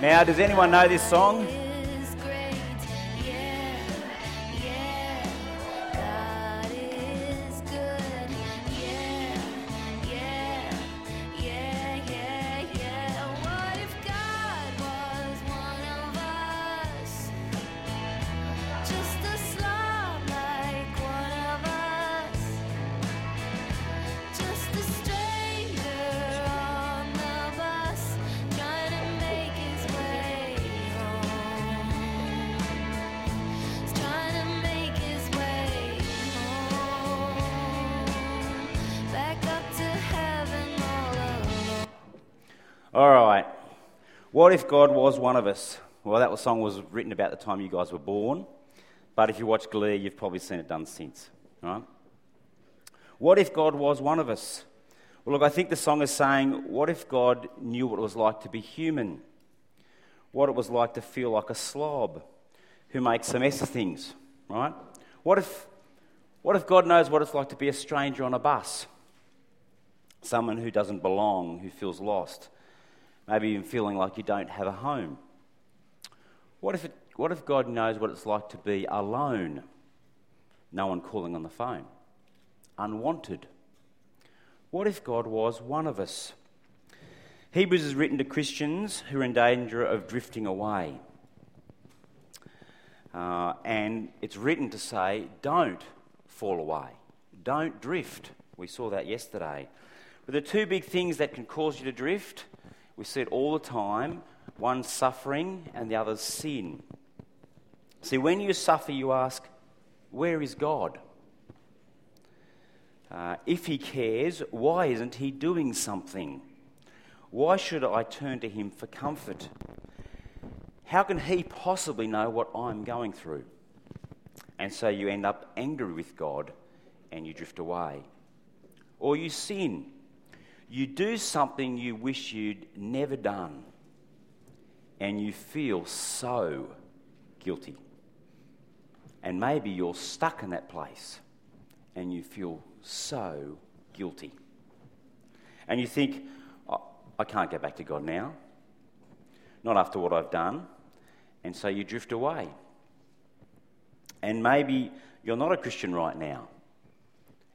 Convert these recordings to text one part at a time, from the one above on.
Now, does anyone know this song? What if God was one of us? Well, that song was written about the time you guys were born, but if you watch Glee, you've probably seen it done since. Right? What if God was one of us? Well, look, I think the song is saying, what if God knew what it was like to be human? What it was like to feel like a slob who makes a mess of things, right? What if, what if God knows what it's like to be a stranger on a bus? Someone who doesn't belong, who feels lost, maybe even feeling like you don't have a home. What if, it, what if God knows what it's like to be alone, no one calling on the phone, unwanted? What if God was one of us? Hebrews is written to Christians who are in danger of drifting away. Uh, and it's written to say, don't fall away, don't drift. We saw that yesterday. But the two big things that can cause you to drift, we see it all the time one suffering and the other sin. See, when you suffer, you ask, where is God? Uh, if he cares, why isn't he doing something? Why should I turn to him for comfort? How can he possibly know what I'm going through? And so you end up angry with God and you drift away. Or you sin. You do something you wish you'd never done and you feel so guilty. And maybe you're stuck in that place and you feel so guilty. And you think, "Oh, I can't go back to God now, not after what I've done. And so you drift away. And maybe you're not a Christian right now,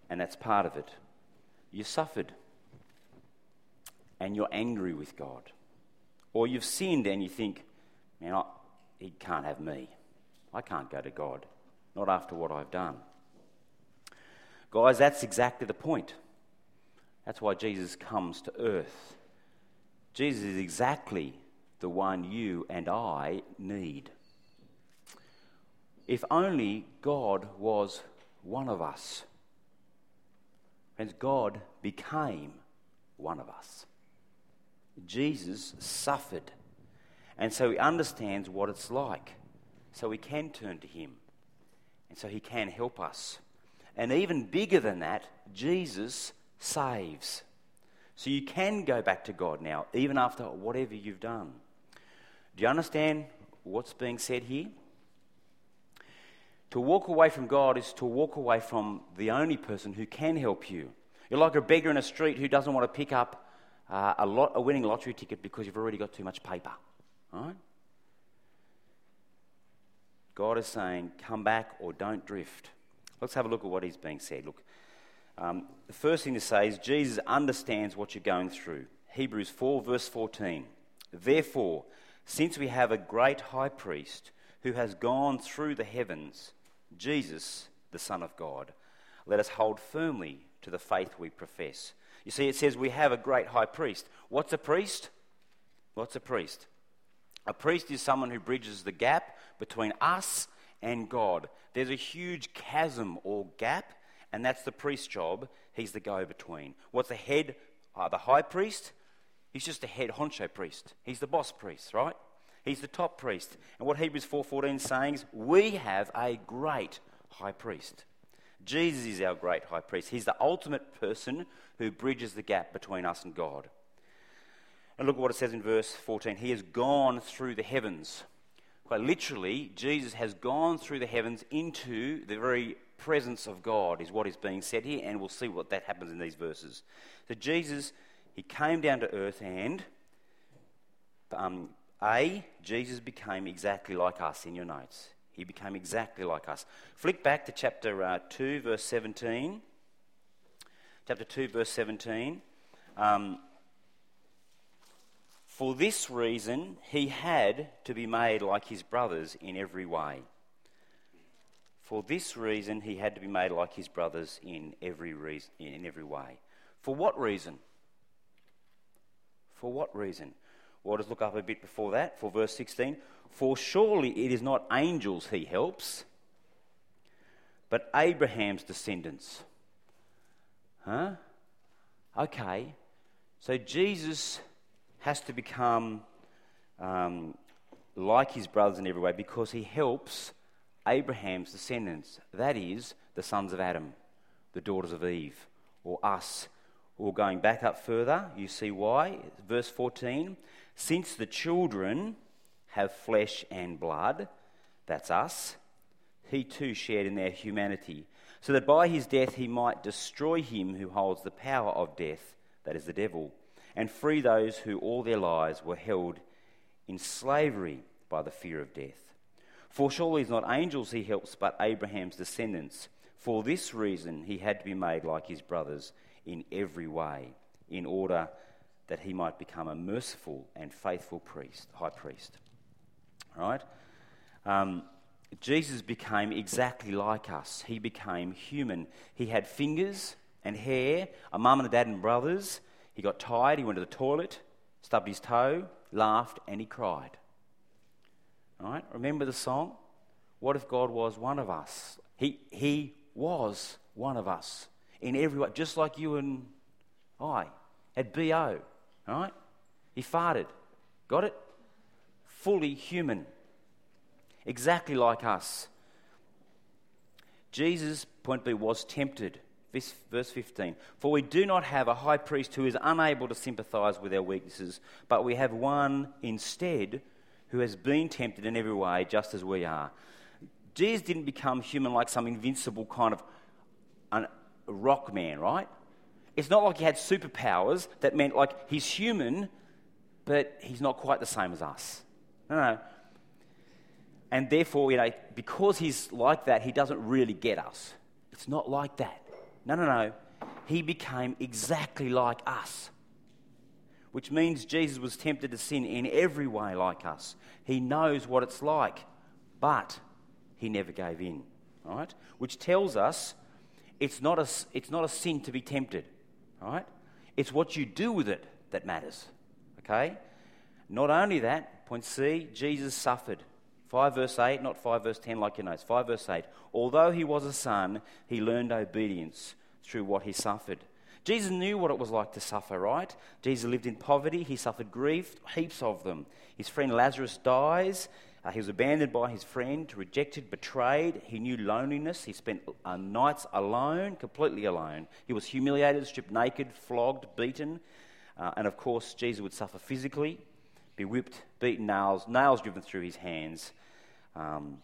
and that's part of it. You suffered, and you're angry with God. Or you've sinned and you think, man, I, he can't have me. I can't go to God, not after what I've done. Guys, that's exactly the point. That's why Jesus comes to earth. Jesus is exactly the one you and I need. If only God was one of us. Friends, God became one of us. Jesus suffered. And so he understands what it's like. So we can turn to him. And so he can help us. And even bigger than that, Jesus saves. So you can go back to God now, even after whatever you've done. Do you understand what's being said here? To walk away from God is to walk away from the only person who can help you. You're like a beggar in a street who doesn't want to pick up uh, a, lot, a winning lottery ticket because you've already got too much paper. Right? God is saying, come back or don't drift. Let's have a look at what he's being said. Look, um, the first thing to say is Jesus understands what you're going through. Hebrews 4, verse 14. Therefore, since we have a great high priest who has gone through the heavens, Jesus, the Son of God, let us hold firmly to the faith we profess. You see, it says we have a great high priest. What's a priest? What's a priest? A priest is someone who bridges the gap between us and God. There's a huge chasm or gap, and that's the priest's job. He's the go between. What's the head? Uh, the high priest? He's just a head honcho priest. He's the boss priest, right? He's the top priest. And what Hebrews 4:14 is saying is we have a great high priest. Jesus is our great high priest. He's the ultimate person who bridges the gap between us and God. And look at what it says in verse 14. He has gone through the heavens. Quite literally, Jesus has gone through the heavens into the very presence of God, is what is being said here, and we'll see what that happens in these verses. So Jesus, he came down to earth, and um, A, Jesus became exactly like us in your notes. He became exactly like us. Flick back to chapter uh, 2, verse 17. Chapter 2, verse 17. Um, for this reason, he had to be made like his brothers in every way. For this reason, he had to be made like his brothers in every, reason, in every way. For what reason? For what reason? Well, let's look up a bit before that, for verse 16. For surely it is not angels he helps, but Abraham's descendants. Huh? Okay. So Jesus has to become um, like his brothers in every way because he helps Abraham's descendants, that is, the sons of Adam, the daughters of Eve, or us. Or going back up further, you see why. Verse 14 Since the children have flesh and blood, that's us, he too shared in their humanity, so that by his death he might destroy him who holds the power of death, that is the devil and free those who all their lives were held in slavery by the fear of death. For surely it's not angels he helps, but Abraham's descendants. For this reason he had to be made like his brothers in every way, in order that he might become a merciful and faithful priest, high priest. Right? Um, Jesus became exactly like us. He became human. He had fingers and hair, a mum and a dad and brothers. He got tired, he went to the toilet, stubbed his toe, laughed, and he cried. All right? Remember the song? What if God was one of us? He, he was one of us in every way, just like you and I at BO. All right? He farted. Got it? Fully human. Exactly like us. Jesus, point B, was tempted. This, Verse 15 For we do not have a high priest who is unable to sympathize with our weaknesses, but we have one instead who has been tempted in every way, just as we are. Jesus didn't become human like some invincible kind of rock man, right? It's not like he had superpowers that meant like he's human, but he's not quite the same as us. No, no. And therefore, you know, because he's like that, he doesn't really get us. It's not like that. No, no, no. He became exactly like us, which means Jesus was tempted to sin in every way like us. He knows what it's like, but he never gave in, right? Which tells us it's not a, it's not a sin to be tempted, right? It's what you do with it that matters, okay? Not only that, point C, Jesus suffered. 5 verse 8, not 5 verse 10 like your notes. 5 verse 8. Although he was a son, he learned obedience through what he suffered. Jesus knew what it was like to suffer, right? Jesus lived in poverty. He suffered grief, heaps of them. His friend Lazarus dies. Uh, he was abandoned by his friend, rejected, betrayed. He knew loneliness. He spent uh, nights alone, completely alone. He was humiliated, stripped naked, flogged, beaten. Uh, and of course, Jesus would suffer physically, be whipped, beaten, nails, nails driven through his hands. Um,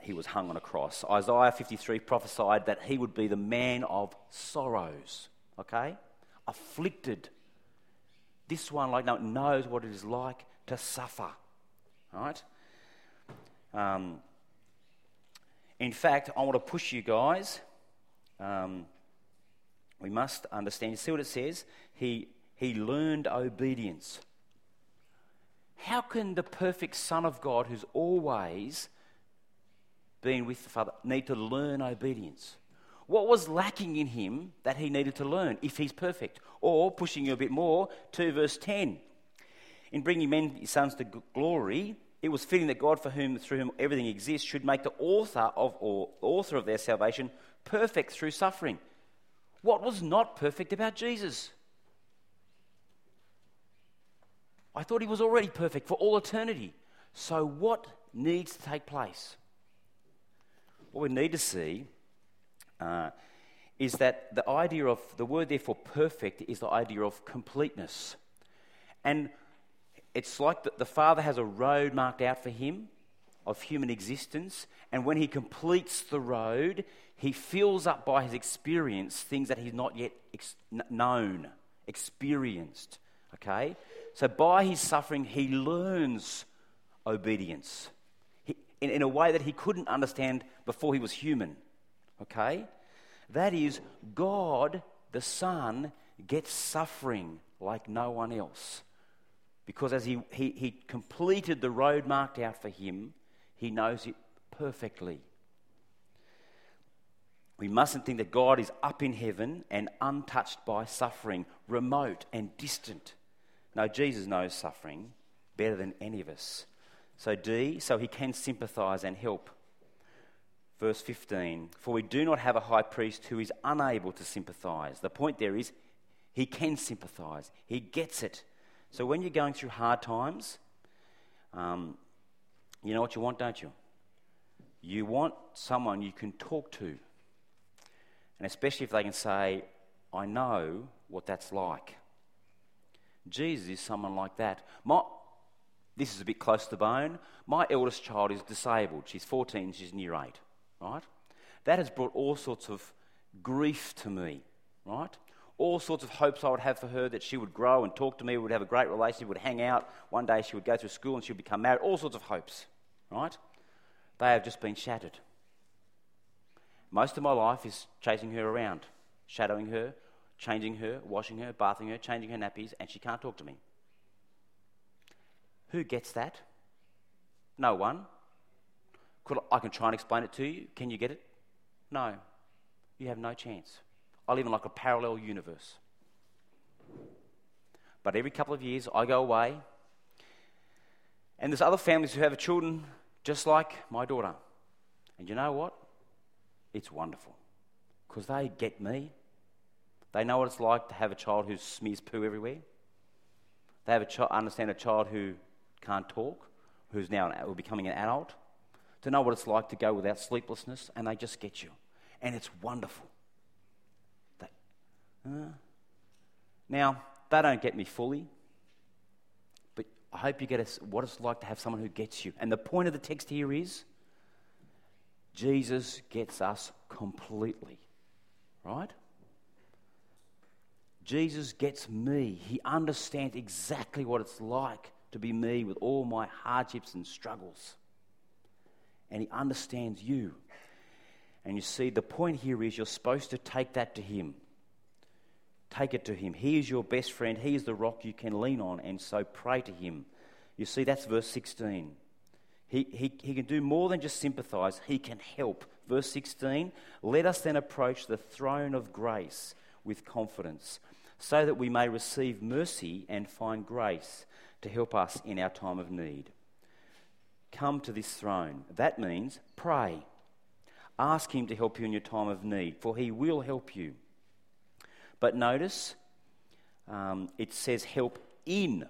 he was hung on a cross. Isaiah 53 prophesied that he would be the man of sorrows, okay? Afflicted. This one, like, no, knows what it is like to suffer, all right? Um, in fact, I want to push you guys. Um, we must understand. You see what it says? He, he learned obedience. How can the perfect Son of God, who's always been with the Father, need to learn obedience? What was lacking in him that he needed to learn if he's perfect? Or, pushing you a bit more, to verse 10. In bringing men, his sons to glory, it was fitting that God, for whom, through whom everything exists, should make the author of, or author of their salvation perfect through suffering. What was not perfect about Jesus? I thought he was already perfect for all eternity. So, what needs to take place? What we need to see uh, is that the idea of the word, therefore, perfect is the idea of completeness. And it's like the, the Father has a road marked out for him, of human existence, and when he completes the road, he fills up by his experience things that he's not yet ex- known, experienced. Okay? So by his suffering, he learns obedience he, in, in a way that he couldn't understand before he was human. Okay? That is, God, the Son, gets suffering like no one else. Because as he, he, he completed the road marked out for him, he knows it perfectly. We mustn't think that God is up in heaven and untouched by suffering, remote and distant. No, Jesus knows suffering better than any of us. So, D, so he can sympathize and help. Verse 15 For we do not have a high priest who is unable to sympathize. The point there is he can sympathize, he gets it. So, when you're going through hard times, um, you know what you want, don't you? You want someone you can talk to. And especially if they can say, I know what that's like. Jesus is someone like that. My, this is a bit close to bone. My eldest child is disabled. She's 14, she's near 8, right? That has brought all sorts of grief to me, right? All sorts of hopes I would have for her that she would grow and talk to me, would have a great relationship, would hang out. One day she would go through school and she would become married. All sorts of hopes, right? They have just been shattered. Most of my life is chasing her around, shadowing her, changing her, washing her, bathing her, changing her nappies, and she can't talk to me. Who gets that? No one. Could, I can try and explain it to you. Can you get it? No. You have no chance. I live in like a parallel universe. But every couple of years, I go away, and there's other families who have children just like my daughter. And you know what? It's wonderful because they get me. They know what it's like to have a child who smears poo everywhere. They have a ch- understand a child who can't talk, who's now an, becoming an adult, to know what it's like to go without sleeplessness, and they just get you. And it's wonderful. They, uh, now, they don't get me fully, but I hope you get a, what it's like to have someone who gets you. And the point of the text here is Jesus gets us completely, right? Jesus gets me. He understands exactly what it's like to be me with all my hardships and struggles. And He understands you. And you see, the point here is you're supposed to take that to Him. Take it to Him. He is your best friend, He is the rock you can lean on, and so pray to Him. You see, that's verse 16. He, he, he can do more than just sympathize, he can help. Verse 16 Let us then approach the throne of grace with confidence, so that we may receive mercy and find grace to help us in our time of need. Come to this throne. That means pray. Ask him to help you in your time of need, for he will help you. But notice um, it says help in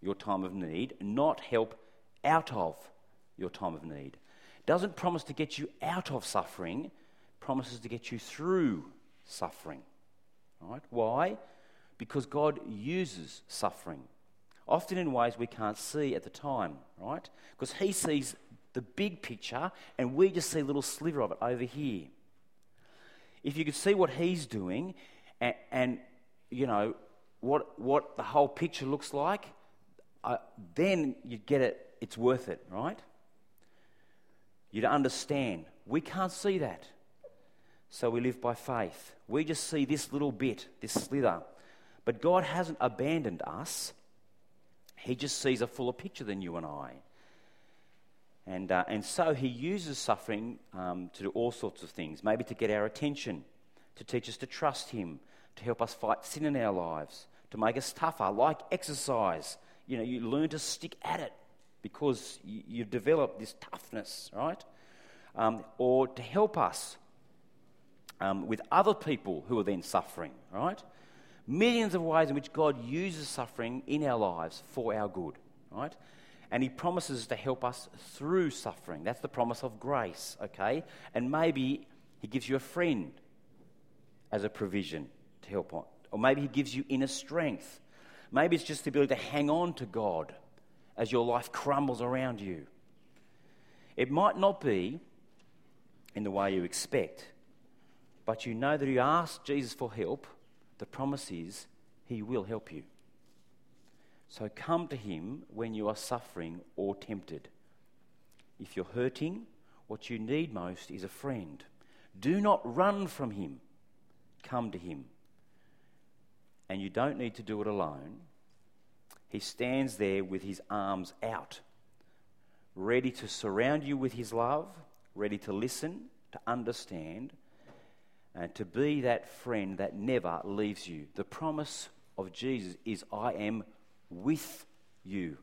your time of need, not help out of your time of need. Doesn't promise to get you out of suffering, promises to get you through suffering. Right? Why? Because God uses suffering, often in ways we can't see at the time, right? Because He sees the big picture and we just see a little sliver of it over here. If you could see what He's doing and, and you know, what, what the whole picture looks like, uh, then you'd get it it's worth it, right? You to understand. We can't see that. So we live by faith. We just see this little bit, this slither. But God hasn't abandoned us. He just sees a fuller picture than you and I. And, uh, and so he uses suffering um, to do all sorts of things, maybe to get our attention, to teach us to trust him, to help us fight sin in our lives, to make us tougher, like exercise. You know, you learn to stick at it because you, you've developed this toughness, right? Um, or to help us um, with other people who are then suffering, right? Millions of ways in which God uses suffering in our lives for our good, right? And He promises to help us through suffering. That's the promise of grace, okay? And maybe He gives you a friend as a provision to help on. Or maybe He gives you inner strength. Maybe it's just the ability to hang on to God as your life crumbles around you. It might not be in the way you expect, but you know that you ask Jesus for help, the promise is he will help you. So come to him when you are suffering or tempted. If you're hurting, what you need most is a friend. Do not run from him. Come to him. And you don't need to do it alone. He stands there with his arms out, ready to surround you with his love, ready to listen, to understand, and to be that friend that never leaves you. The promise of Jesus is, I am with you.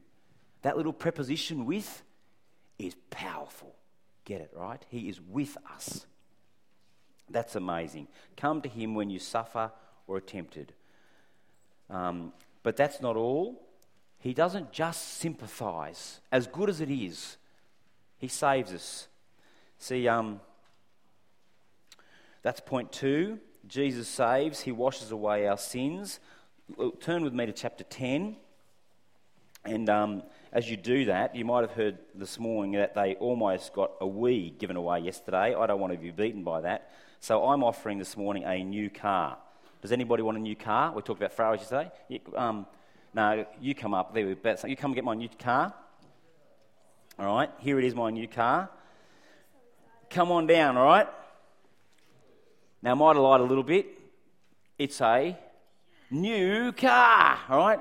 That little preposition with is powerful. Get it, right? He is with us. That's amazing. Come to Him when you suffer or are tempted. Um, but that's not all. He doesn't just sympathize, as good as it is, He saves us. See, um, that's point two. Jesus saves, He washes away our sins. Turn with me to chapter 10. And um, as you do that, you might have heard this morning that they almost got a Wii given away yesterday. I don't want to be beaten by that. So I'm offering this morning a new car. Does anybody want a new car? We talked about Ferraris yesterday. Um, no, you come up. There we go. You come get my new car. All right, here it is, my new car. Come on down, all right? Now, might have lied a little bit. It's a new car, all right?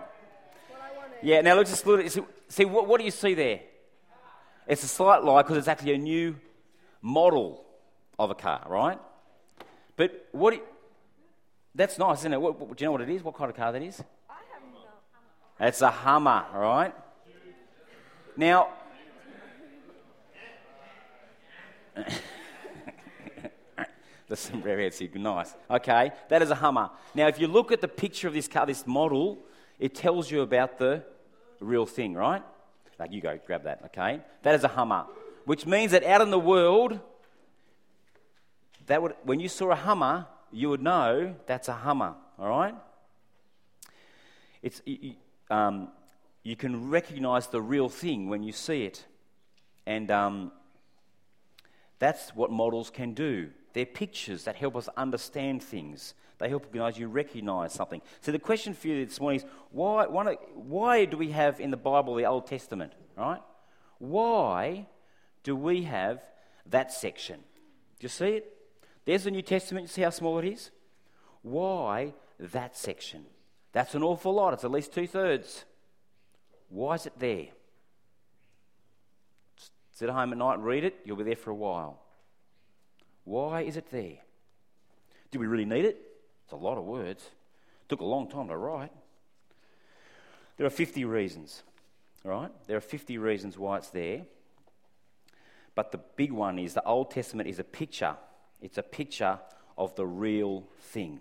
Yeah, now let's just look at See, what, what do you see there? It's a slight lie because it's actually a new model of a car, right? But what? You, that's nice, isn't it? What, do you know what it is? What kind of car that is? It's a Hummer, right? Now. There's some rare here. Nice. Okay, that is a Hummer. Now, if you look at the picture of this car, this model, it tells you about the real thing, right? Like, you go, grab that, okay? That is a Hummer, which means that out in the world, that would, when you saw a Hummer, you would know that's a Hummer, all right? It's, um, you can recognize the real thing when you see it. And um, that's what models can do. They're pictures that help us understand things. They help you recognize something. So the question for you this morning is why, why, why do we have in the Bible the Old Testament, right? Why do we have that section? Do you see it? There's the New Testament. You see how small it is? Why that section? That's an awful lot. It's at least two thirds. Why is it there? Sit at home at night and read it. You'll be there for a while. Why is it there? Do we really need it? It's a lot of words. It took a long time to write. There are 50 reasons, right? There are 50 reasons why it's there. But the big one is the Old Testament is a picture. It's a picture of the real thing.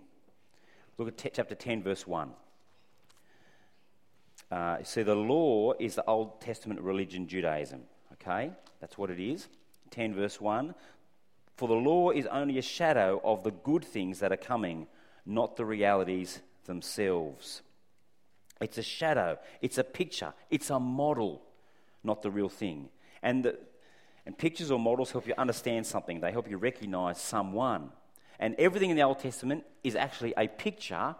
Look at t- chapter 10, verse 1. Uh, see, the law is the Old Testament religion, Judaism. Okay? That's what it is. 10, verse 1. For the law is only a shadow of the good things that are coming, not the realities themselves. It's a shadow, it's a picture, it's a model, not the real thing. And, the, and pictures or models help you understand something, they help you recognize someone. And everything in the Old Testament is actually a picture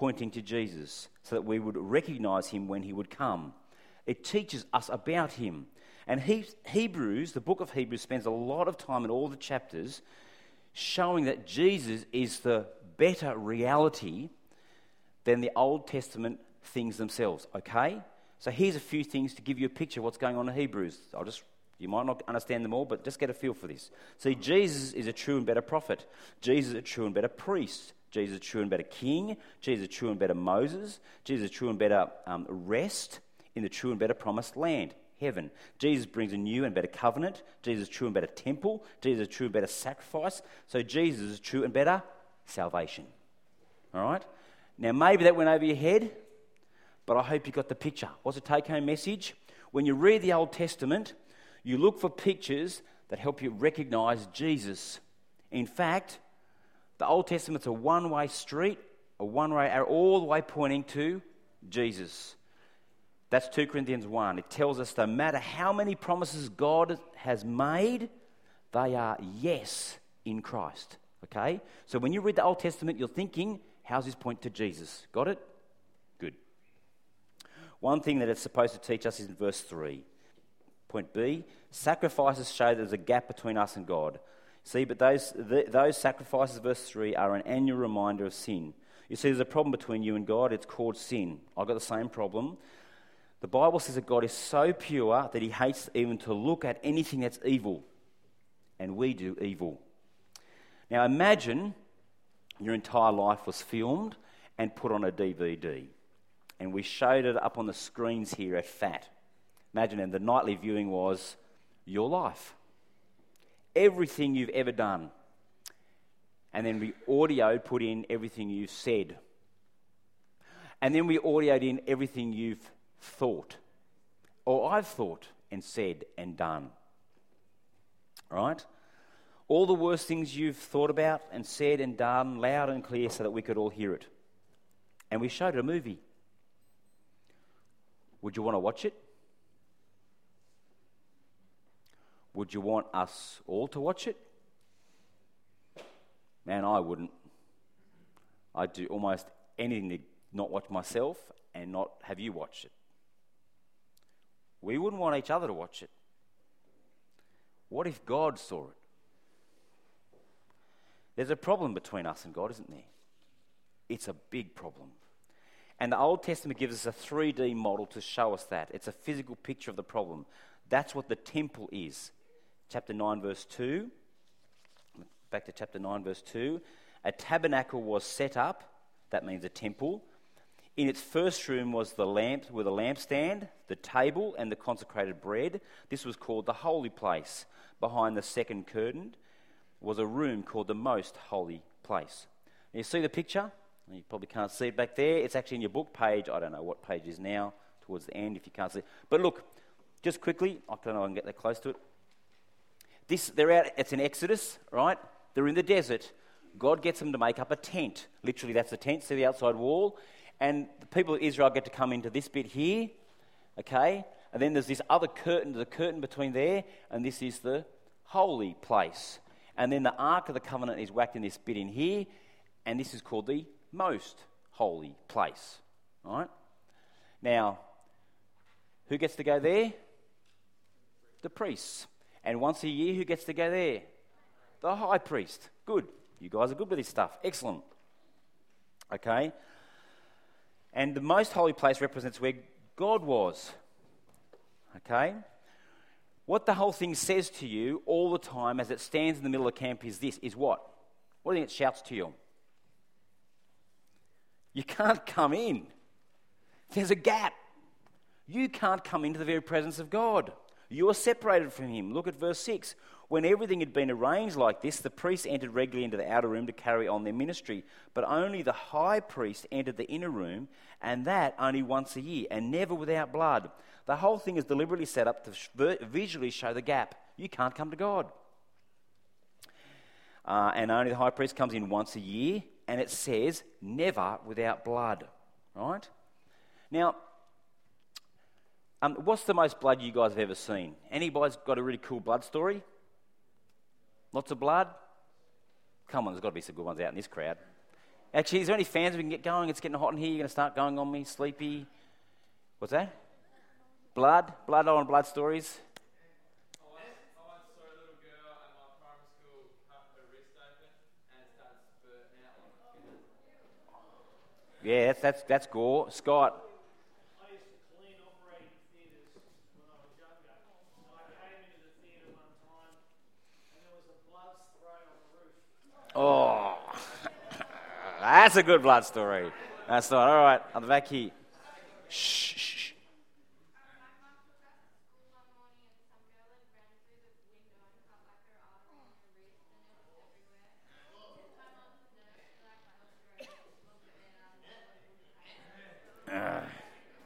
pointing to Jesus so that we would recognize him when he would come. It teaches us about him. And he, Hebrews, the book of Hebrews, spends a lot of time in all the chapters showing that Jesus is the better reality than the Old Testament things themselves. Okay? So here's a few things to give you a picture of what's going on in Hebrews. I'll just you might not understand them all, but just get a feel for this. See, Jesus is a true and better prophet. Jesus is a true and better priest. Jesus is true and better king. Jesus is true and better Moses. Jesus is true and better um, rest in the true and better promised land heaven. Jesus brings a new and better covenant. Jesus is true and better temple. Jesus is true and better sacrifice. So Jesus is true and better salvation. All right? Now, maybe that went over your head, but I hope you got the picture. What's the take home message? When you read the Old Testament, you look for pictures that help you recognize Jesus. In fact, the Old Testament's a one way street, a one way arrow, all the way pointing to Jesus. That's 2 Corinthians 1. It tells us no matter how many promises God has made, they are yes in Christ. Okay? So when you read the Old Testament, you're thinking, how's this point to Jesus? Got it? Good. One thing that it's supposed to teach us is in verse 3. Point B sacrifices show there's a gap between us and God. See, but those, the, those sacrifices, verse 3, are an annual reminder of sin. You see, there's a problem between you and God. It's called sin. I've got the same problem. The Bible says that God is so pure that he hates even to look at anything that's evil. And we do evil. Now imagine your entire life was filmed and put on a DVD. And we showed it up on the screens here at PHAT. Imagine, and the nightly viewing was your life. Everything you've ever done. And then we audioed, put in everything you've said. And then we audioed in everything you've thought, or I've thought and said and done. Right? All the worst things you've thought about and said and done loud and clear so that we could all hear it. And we showed it a movie. Would you want to watch it? Would you want us all to watch it? Man, I wouldn't. I'd do almost anything to not watch myself and not have you watch it. We wouldn't want each other to watch it. What if God saw it? There's a problem between us and God, isn't there? It's a big problem. And the Old Testament gives us a 3D model to show us that. It's a physical picture of the problem. That's what the temple is. Chapter 9, verse 2. Back to chapter 9, verse 2. A tabernacle was set up, that means a temple, in its first room was the lamp with a lampstand, the table, and the consecrated bread. This was called the holy place. Behind the second curtain was a room called the most holy place. You see the picture? You probably can't see it back there. It's actually in your book page. I don't know what page is now, towards the end if you can't see it. But look, just quickly, I don't know if I can get that close to it. This, they're out, it's in Exodus, right? They're in the desert. God gets them to make up a tent. Literally, that's the tent. See the outside wall? and the people of Israel get to come into this bit here, okay? And then there's this other curtain, the curtain between there, and this is the holy place. And then the Ark of the Covenant is whacked in this bit in here, and this is called the most holy place, right? Now, who gets to go there? The priests. And once a year, who gets to go there? The high priest. Good. You guys are good with this stuff. Excellent. Okay. And the most holy place represents where God was. Okay? What the whole thing says to you all the time as it stands in the middle of camp is this is what? What do you think it shouts to you? You can't come in. There's a gap. You can't come into the very presence of God. You are separated from Him. Look at verse 6. When everything had been arranged like this, the priests entered regularly into the outer room to carry on their ministry. But only the high priest entered the inner room, and that only once a year, and never without blood. The whole thing is deliberately set up to visually show the gap. You can't come to God. Uh, and only the high priest comes in once a year, and it says, never without blood. Right? Now, um, what's the most blood you guys have ever seen? Anybody's got a really cool blood story? Lots of blood? Come on, there's got to be some good ones out in this crowd. Actually, is there any fans we can get going? It's getting hot in here. You're going to start going on me, sleepy. What's that? Blood? Blood on blood stories? Yeah, that's, that's, that's gore. Scott, Oh, that's a good blood story. That's not all right. On the back here. Shh. shh. Uh,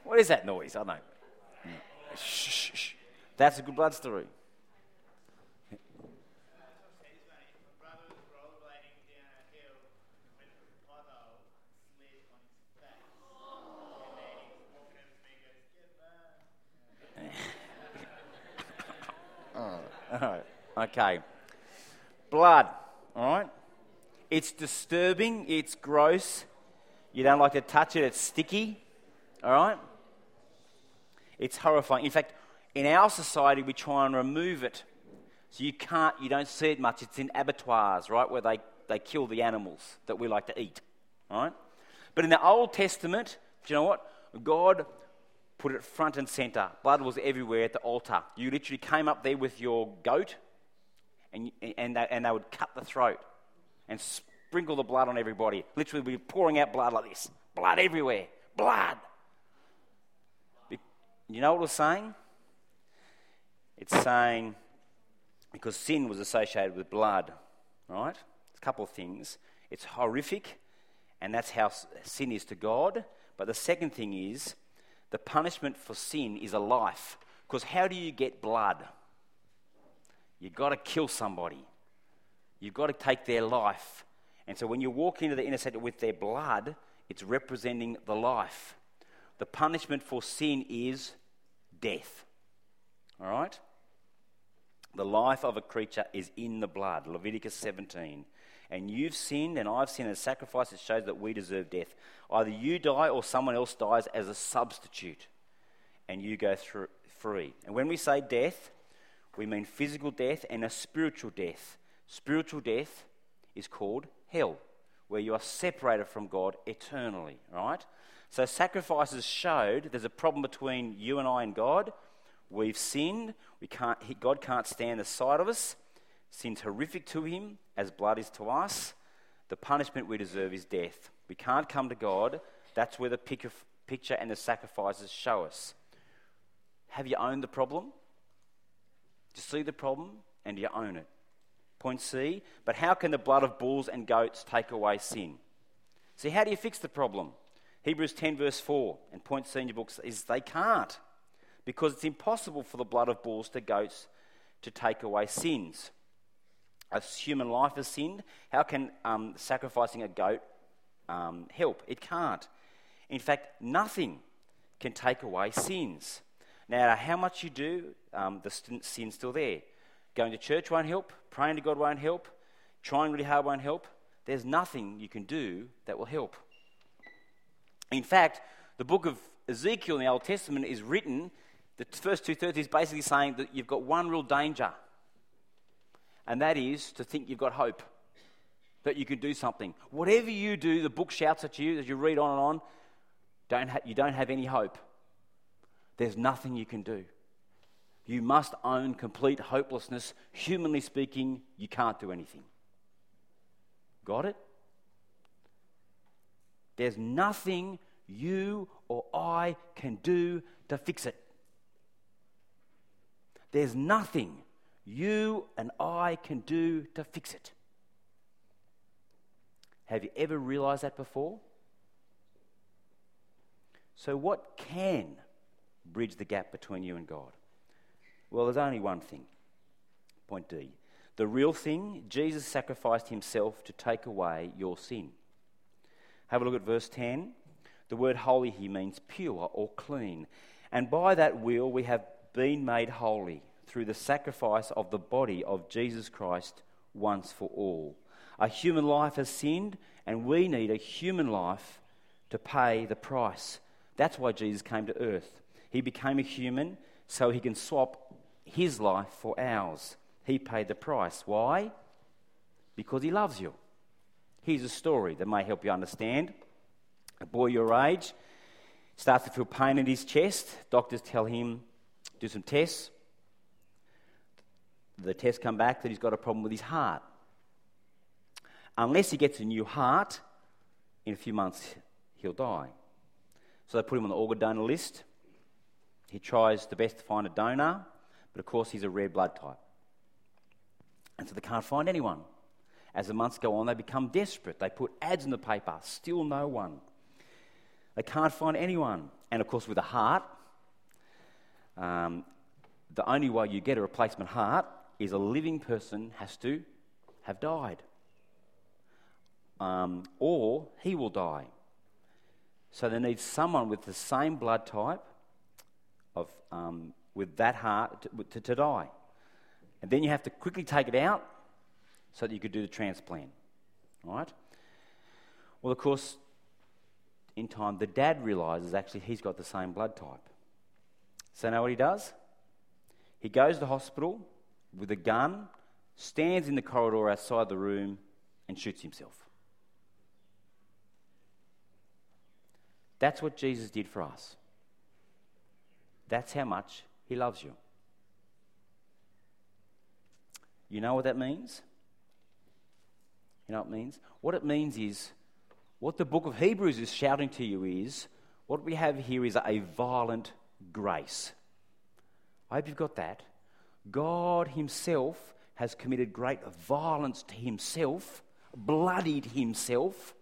what is that noise? I don't know. Shh, shh, shh. That's a good blood story. Okay. Blood, all right? It's disturbing, it's gross. You don't like to touch it, it's sticky, all right? It's horrifying. In fact, in our society, we try and remove it. So you can't, you don't see it much. It's in abattoirs, right, where they, they kill the animals that we like to eat, all right? But in the Old Testament, do you know what? God put it front and center. Blood was everywhere at the altar. You literally came up there with your goat, and, and, they, and they would cut the throat and sprinkle the blood on everybody. Literally, be pouring out blood like this blood everywhere. Blood. You know what it was saying? It's saying because sin was associated with blood, right? It's a couple of things. It's horrific, and that's how sin is to God. But the second thing is the punishment for sin is a life. Because how do you get blood? You've got to kill somebody, you've got to take their life. And so when you walk into the inner intercessor with their blood, it's representing the life. The punishment for sin is death. All right? The life of a creature is in the blood. Leviticus 17 and you've sinned and I've sinned, and sacrifice that shows that we deserve death. Either you die or someone else dies as a substitute, and you go through free. And when we say death, we mean physical death and a spiritual death. Spiritual death is called hell, where you are separated from God eternally, right? So sacrifices showed there's a problem between you and I and God. We've sinned. We can't, God can't stand the sight of us. Sin's horrific to him as blood is to us. The punishment we deserve is death. We can't come to God. That's where the picture and the sacrifices show us. Have you owned the problem? You see the problem and you own it? Point C. But how can the blood of bulls and goats take away sin? See, how do you fix the problem? Hebrews 10, verse 4, and point C in your books is they can't. Because it's impossible for the blood of bulls to goats to take away sins a human life has sinned, how can um, sacrificing a goat um, help? It can't. In fact, nothing can take away sins. Now, how much you do, um, the sin's still there. Going to church won't help. Praying to God won't help. Trying really hard won't help. There's nothing you can do that will help. In fact, the book of Ezekiel in the Old Testament is written, the first two thirds is basically saying that you've got one real danger and that is to think you've got hope, that you can do something. Whatever you do, the book shouts at you as you read on and on, don't ha- you don't have any hope. There's nothing you can do. You must own complete hopelessness. Humanly speaking, you can't do anything. Got it? There's nothing you or I can do to fix it. There's nothing you and I can do to fix it. Have you ever realized that before? So, what can bridge the gap between you and God? Well, there's only one thing. Point D. The real thing, Jesus sacrificed himself to take away your sin. Have a look at verse 10. The word holy here means pure or clean. And by that will we have been made holy through the sacrifice of the body of Jesus Christ once for all. A human life has sinned, and we need a human life to pay the price. That's why Jesus came to earth. He became a human so he can swap his life for ours. He paid the price. Why? Because he loves you. Here's a story that may help you understand. A boy your age starts to feel pain in his chest. Doctors tell him, do some tests the tests come back that he's got a problem with his heart. Unless he gets a new heart, in a few months he'll die. So they put him on the organ donor list. He tries the best to find a donor, but of course he's a rare blood type. And so they can't find anyone. As the months go on, they become desperate. They put ads in the paper, still no one. They can't find anyone. And of course, with a heart, um, the only way you get a replacement heart is a living person has to have died. Um, or he will die. So they need someone with the same blood type of, um, with that heart to, to, to die. And then you have to quickly take it out so that you could do the transplant. All right? Well, of course, in time, the dad realizes actually he's got the same blood type. So, know what he does? He goes to the hospital with a gun, stands in the corridor outside the room, and shoots himself. That's what Jesus did for us. That's how much he loves you. You know what that means? You know what it means? What it means is, what the book of Hebrews is shouting to you is, what we have here is a violent grace. I hope you've got that. God Himself has committed great violence to Himself, bloodied Himself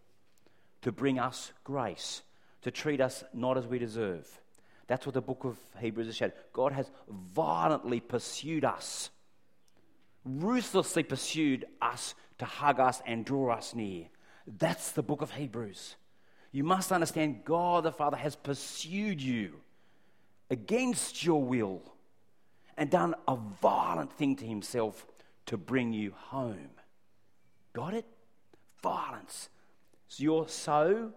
to bring us grace, to treat us not as we deserve. That's what the book of Hebrews is said. God has violently pursued us, ruthlessly pursued us to hug us and draw us near. That's the book of Hebrews. You must understand God the Father has pursued you against your will and done a violent thing to himself to bring you home. Got it? Violence. So you're so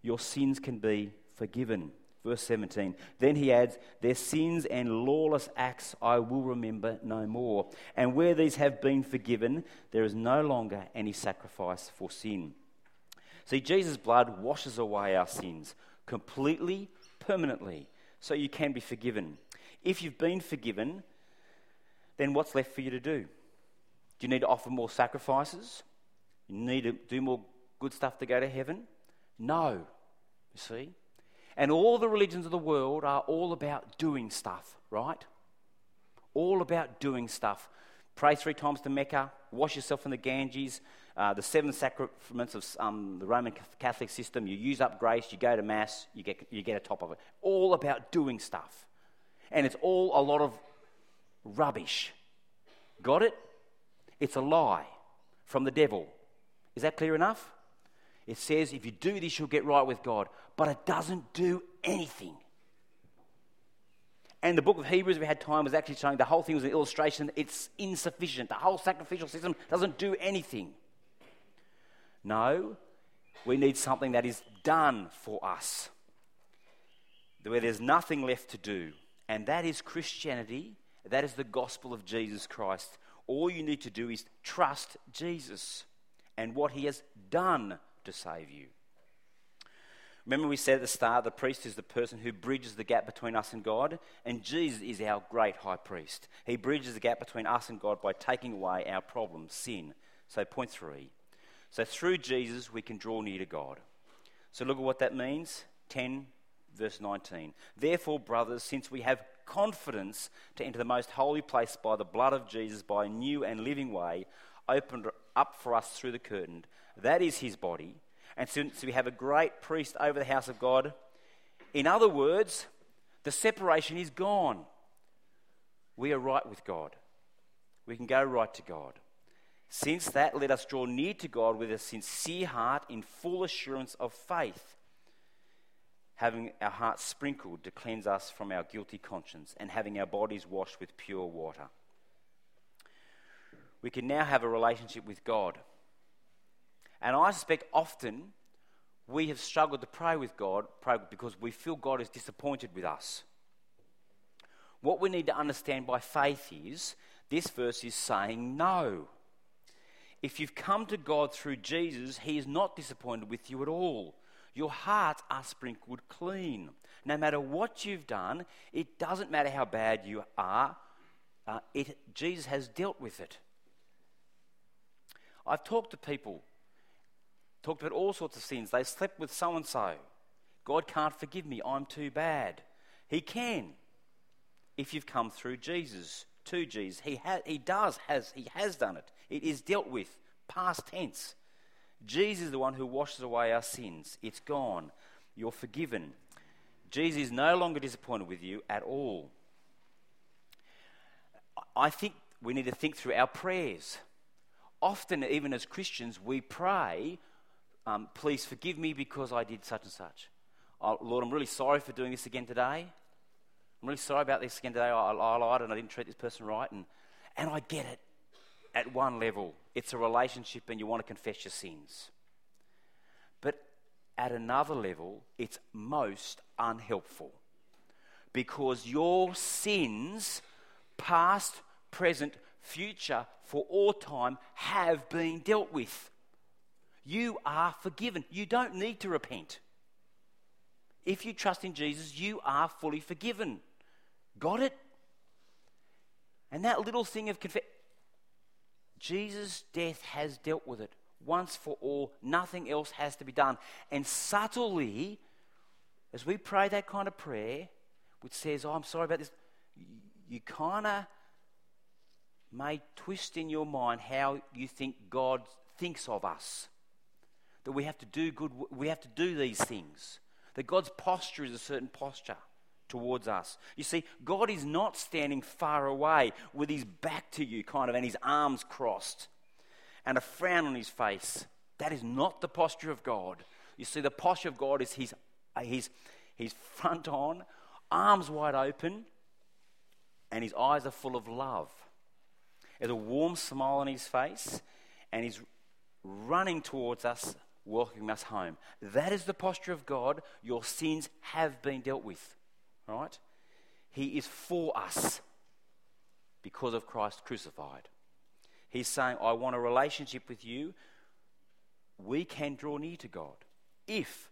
your sins can be forgiven. Verse 17. Then he adds, Their sins and lawless acts I will remember no more. And where these have been forgiven, there is no longer any sacrifice for sin. See, Jesus' blood washes away our sins completely, permanently, so you can be forgiven. If you've been forgiven, then what's left for you to do? Do you need to offer more sacrifices? You need to do more good stuff to go to heaven? No, you see. And all the religions of the world are all about doing stuff, right? All about doing stuff. Pray three times to Mecca, wash yourself in the Ganges, uh, the seven sacraments of um, the Roman Catholic system. You use up grace, you go to Mass, you get, you get a top of it. All about doing stuff. And it's all a lot of rubbish. Got it? It's a lie from the devil. Is that clear enough? It says if you do this, you'll get right with God, but it doesn't do anything. And the book of Hebrews, if we had time, was actually showing the whole thing was an illustration. It's insufficient. The whole sacrificial system doesn't do anything. No, we need something that is done for us, where there's nothing left to do. And that is Christianity. That is the gospel of Jesus Christ. All you need to do is trust Jesus and what he has done to save you. Remember, we said at the start the priest is the person who bridges the gap between us and God, and Jesus is our great high priest. He bridges the gap between us and God by taking away our problem, sin. So, point three. So, through Jesus, we can draw near to God. So, look at what that means 10 verse 19. Therefore, brothers, since we have confidence to enter the most holy place by the blood of Jesus, by a new and living way opened up for us through the curtain, that is his body, and since we have a great priest over the house of God, in other words, the separation is gone. We are right with God. We can go right to God. Since that, let us draw near to God with a sincere heart in full assurance of faith having our hearts sprinkled to cleanse us from our guilty conscience, and having our bodies washed with pure water. We can now have a relationship with God. And I suspect often we have struggled to pray with God pray because we feel God is disappointed with us. What we need to understand by faith is this verse is saying no. If you've come to God through Jesus, He is not disappointed with you at all. Your hearts are sprinkled clean. No matter what you've done, it doesn't matter how bad you are, uh, it, Jesus has dealt with it. I've talked to people, talked about all sorts of sins. They slept with so and so. God can't forgive me. I'm too bad. He can if you've come through Jesus, to Jesus. He, ha- he does, has, he has done it. It is dealt with, past tense. Jesus is the one who washes away our sins. It's gone. You're forgiven. Jesus is no longer disappointed with you at all. I think we need to think through our prayers. Often, even as Christians, we pray, um, Please forgive me because I did such and such. Oh, Lord, I'm really sorry for doing this again today. I'm really sorry about this again today. I, I lied and I didn't treat this person right. And, And I get it at one level. It's a relationship and you want to confess your sins. But at another level, it's most unhelpful because your sins, past, present, future, for all time, have been dealt with. You are forgiven. You don't need to repent. If you trust in Jesus, you are fully forgiven. Got it? And that little thing of confession, Jesus' death has dealt with it once for all. Nothing else has to be done. And subtly, as we pray that kind of prayer, which says, Oh, I'm sorry about this, you kind of may twist in your mind how you think God thinks of us. That we have to do good, we have to do these things. That God's posture is a certain posture towards us. You see, God is not standing far away with his back to you, kind of, and his arms crossed and a frown on his face. That is not the posture of God. You see, the posture of God is his, uh, his, his front on, arms wide open, and his eyes are full of love. There's a warm smile on his face, and he's running towards us welcoming us home. That is the posture of God. Your sins have been dealt with. Right? He is for us because of Christ crucified. He's saying, I want a relationship with you. We can draw near to God if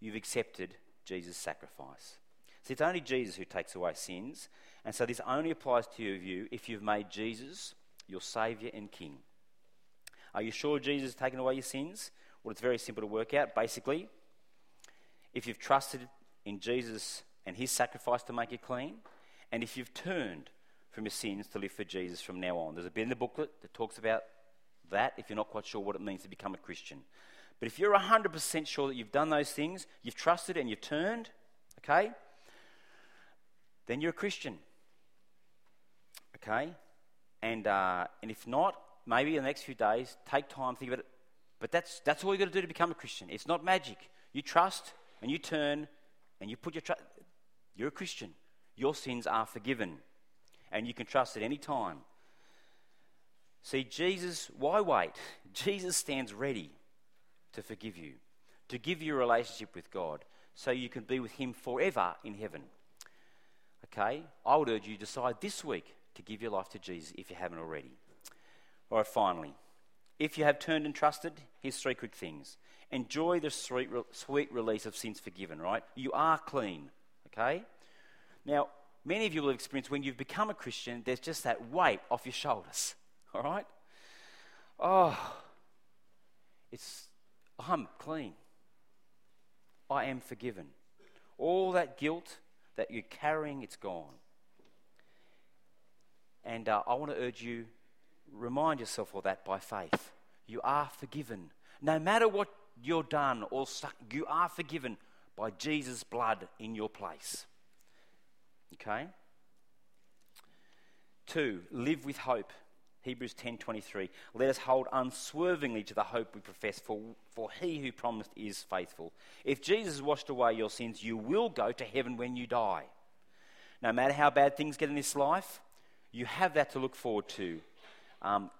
you've accepted Jesus' sacrifice. See, it's only Jesus who takes away sins, and so this only applies to you if you've made Jesus your Saviour and King. Are you sure Jesus has taken away your sins? Well, it's very simple to work out. Basically, if you've trusted in Jesus and his sacrifice to make you clean, and if you've turned from your sins to live for Jesus from now on. There's a bit in the booklet that talks about that if you're not quite sure what it means to become a Christian. But if you're 100% sure that you've done those things, you've trusted and you've turned, okay, then you're a Christian. Okay? And, uh, and if not, maybe in the next few days, take time, think about it. But that's, that's all you've got to do to become a Christian. It's not magic. You trust and you turn and you put your trust. You're a Christian. Your sins are forgiven. And you can trust at any time. See, Jesus, why wait? Jesus stands ready to forgive you, to give you a relationship with God, so you can be with Him forever in heaven. Okay? I would urge you to decide this week to give your life to Jesus if you haven't already. All right, finally. If you have turned and trusted, here's three quick things. Enjoy the sweet, sweet release of sins forgiven, right? You are clean, okay? Now, many of you will have experienced when you've become a Christian, there's just that weight off your shoulders, all right? Oh, it's, I'm clean. I am forgiven. All that guilt that you're carrying, it's gone. And uh, I want to urge you remind yourself of that by faith. You are forgiven. No matter what you're done or you are forgiven by Jesus' blood in your place. Okay? Two, live with hope. Hebrews 10:23. Let us hold unswervingly to the hope we profess, for, for he who promised is faithful. If Jesus washed away your sins, you will go to heaven when you die. No matter how bad things get in this life, you have that to look forward to. Um,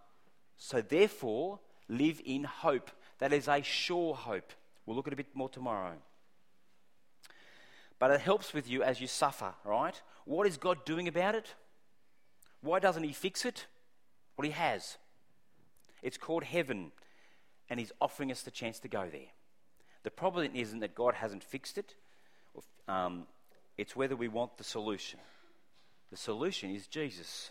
so, therefore, live in hope. That is a sure hope. We'll look at a bit more tomorrow. But it helps with you as you suffer, right? What is God doing about it? Why doesn't He fix it? Well, He has. It's called heaven, and He's offering us the chance to go there. The problem isn't that God hasn't fixed it, um, it's whether we want the solution. The solution is Jesus.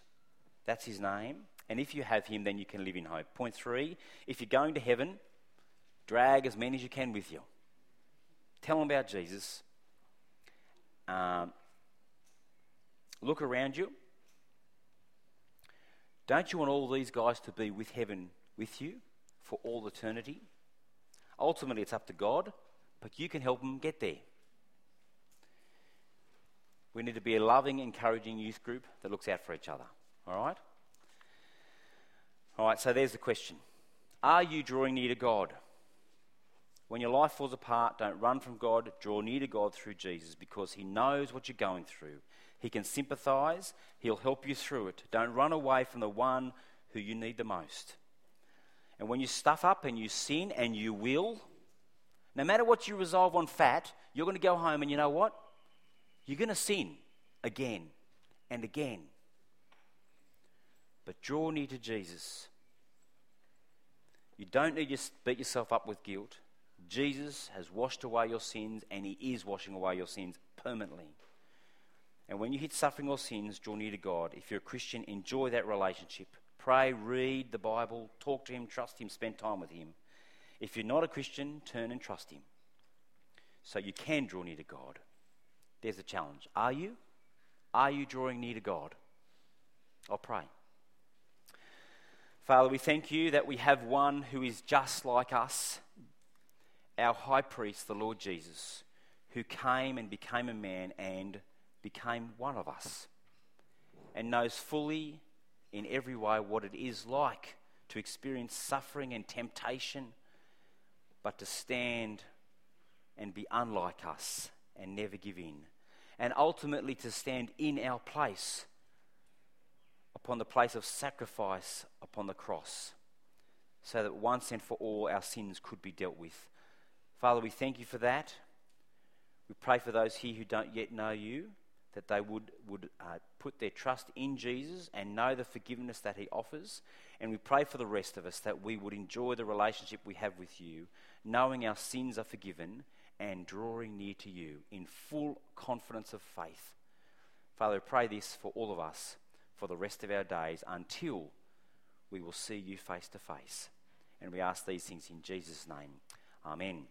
That's His name. And if you have him, then you can live in hope. Point three if you're going to heaven, drag as many as you can with you. Tell them about Jesus. Um, look around you. Don't you want all these guys to be with heaven with you for all eternity? Ultimately, it's up to God, but you can help them get there. We need to be a loving, encouraging youth group that looks out for each other. All right? All right, so there's the question Are you drawing near to God? When your life falls apart, don't run from God, draw near to God through Jesus because He knows what you're going through. He can sympathize. He'll help you through it. Don't run away from the one who you need the most. And when you stuff up and you sin, and you will, no matter what you resolve on PHAT, you're going to go home and you know what? You're going to sin again and again. But draw near to Jesus. You don't need to beat yourself up with guilt. Jesus has washed away your sins and He is washing away your sins permanently. And when you hit suffering or sins, draw near to God. If you're a Christian, enjoy that relationship. Pray, read the Bible, talk to Him, trust Him, spend time with Him. If you're not a Christian, turn and trust Him. So you can draw near to God. There's the challenge. Are you? Are you drawing near to God? I'll pray. Father, we thank you that we have one who is just like us, our high priest, the Lord Jesus, who came and became a man and became one of us and knows fully in every way what it is like to experience suffering and temptation, but to stand and be unlike us and never give in, and ultimately to stand in our place upon the place of sacrifice upon the cross, so that once and for all our sins could be dealt with. Father, we thank you for that. We pray for those here who don't yet know you, that they would, would uh, put their trust in Jesus and know the forgiveness that he offers. And we pray for the rest of us that we would enjoy the relationship we have with you, knowing our sins are forgiven and drawing near to you in full confidence of faith. Father, we pray this for all of us for the rest of our days until we will see you face to face. And we ask these things in Jesus' name. Amen.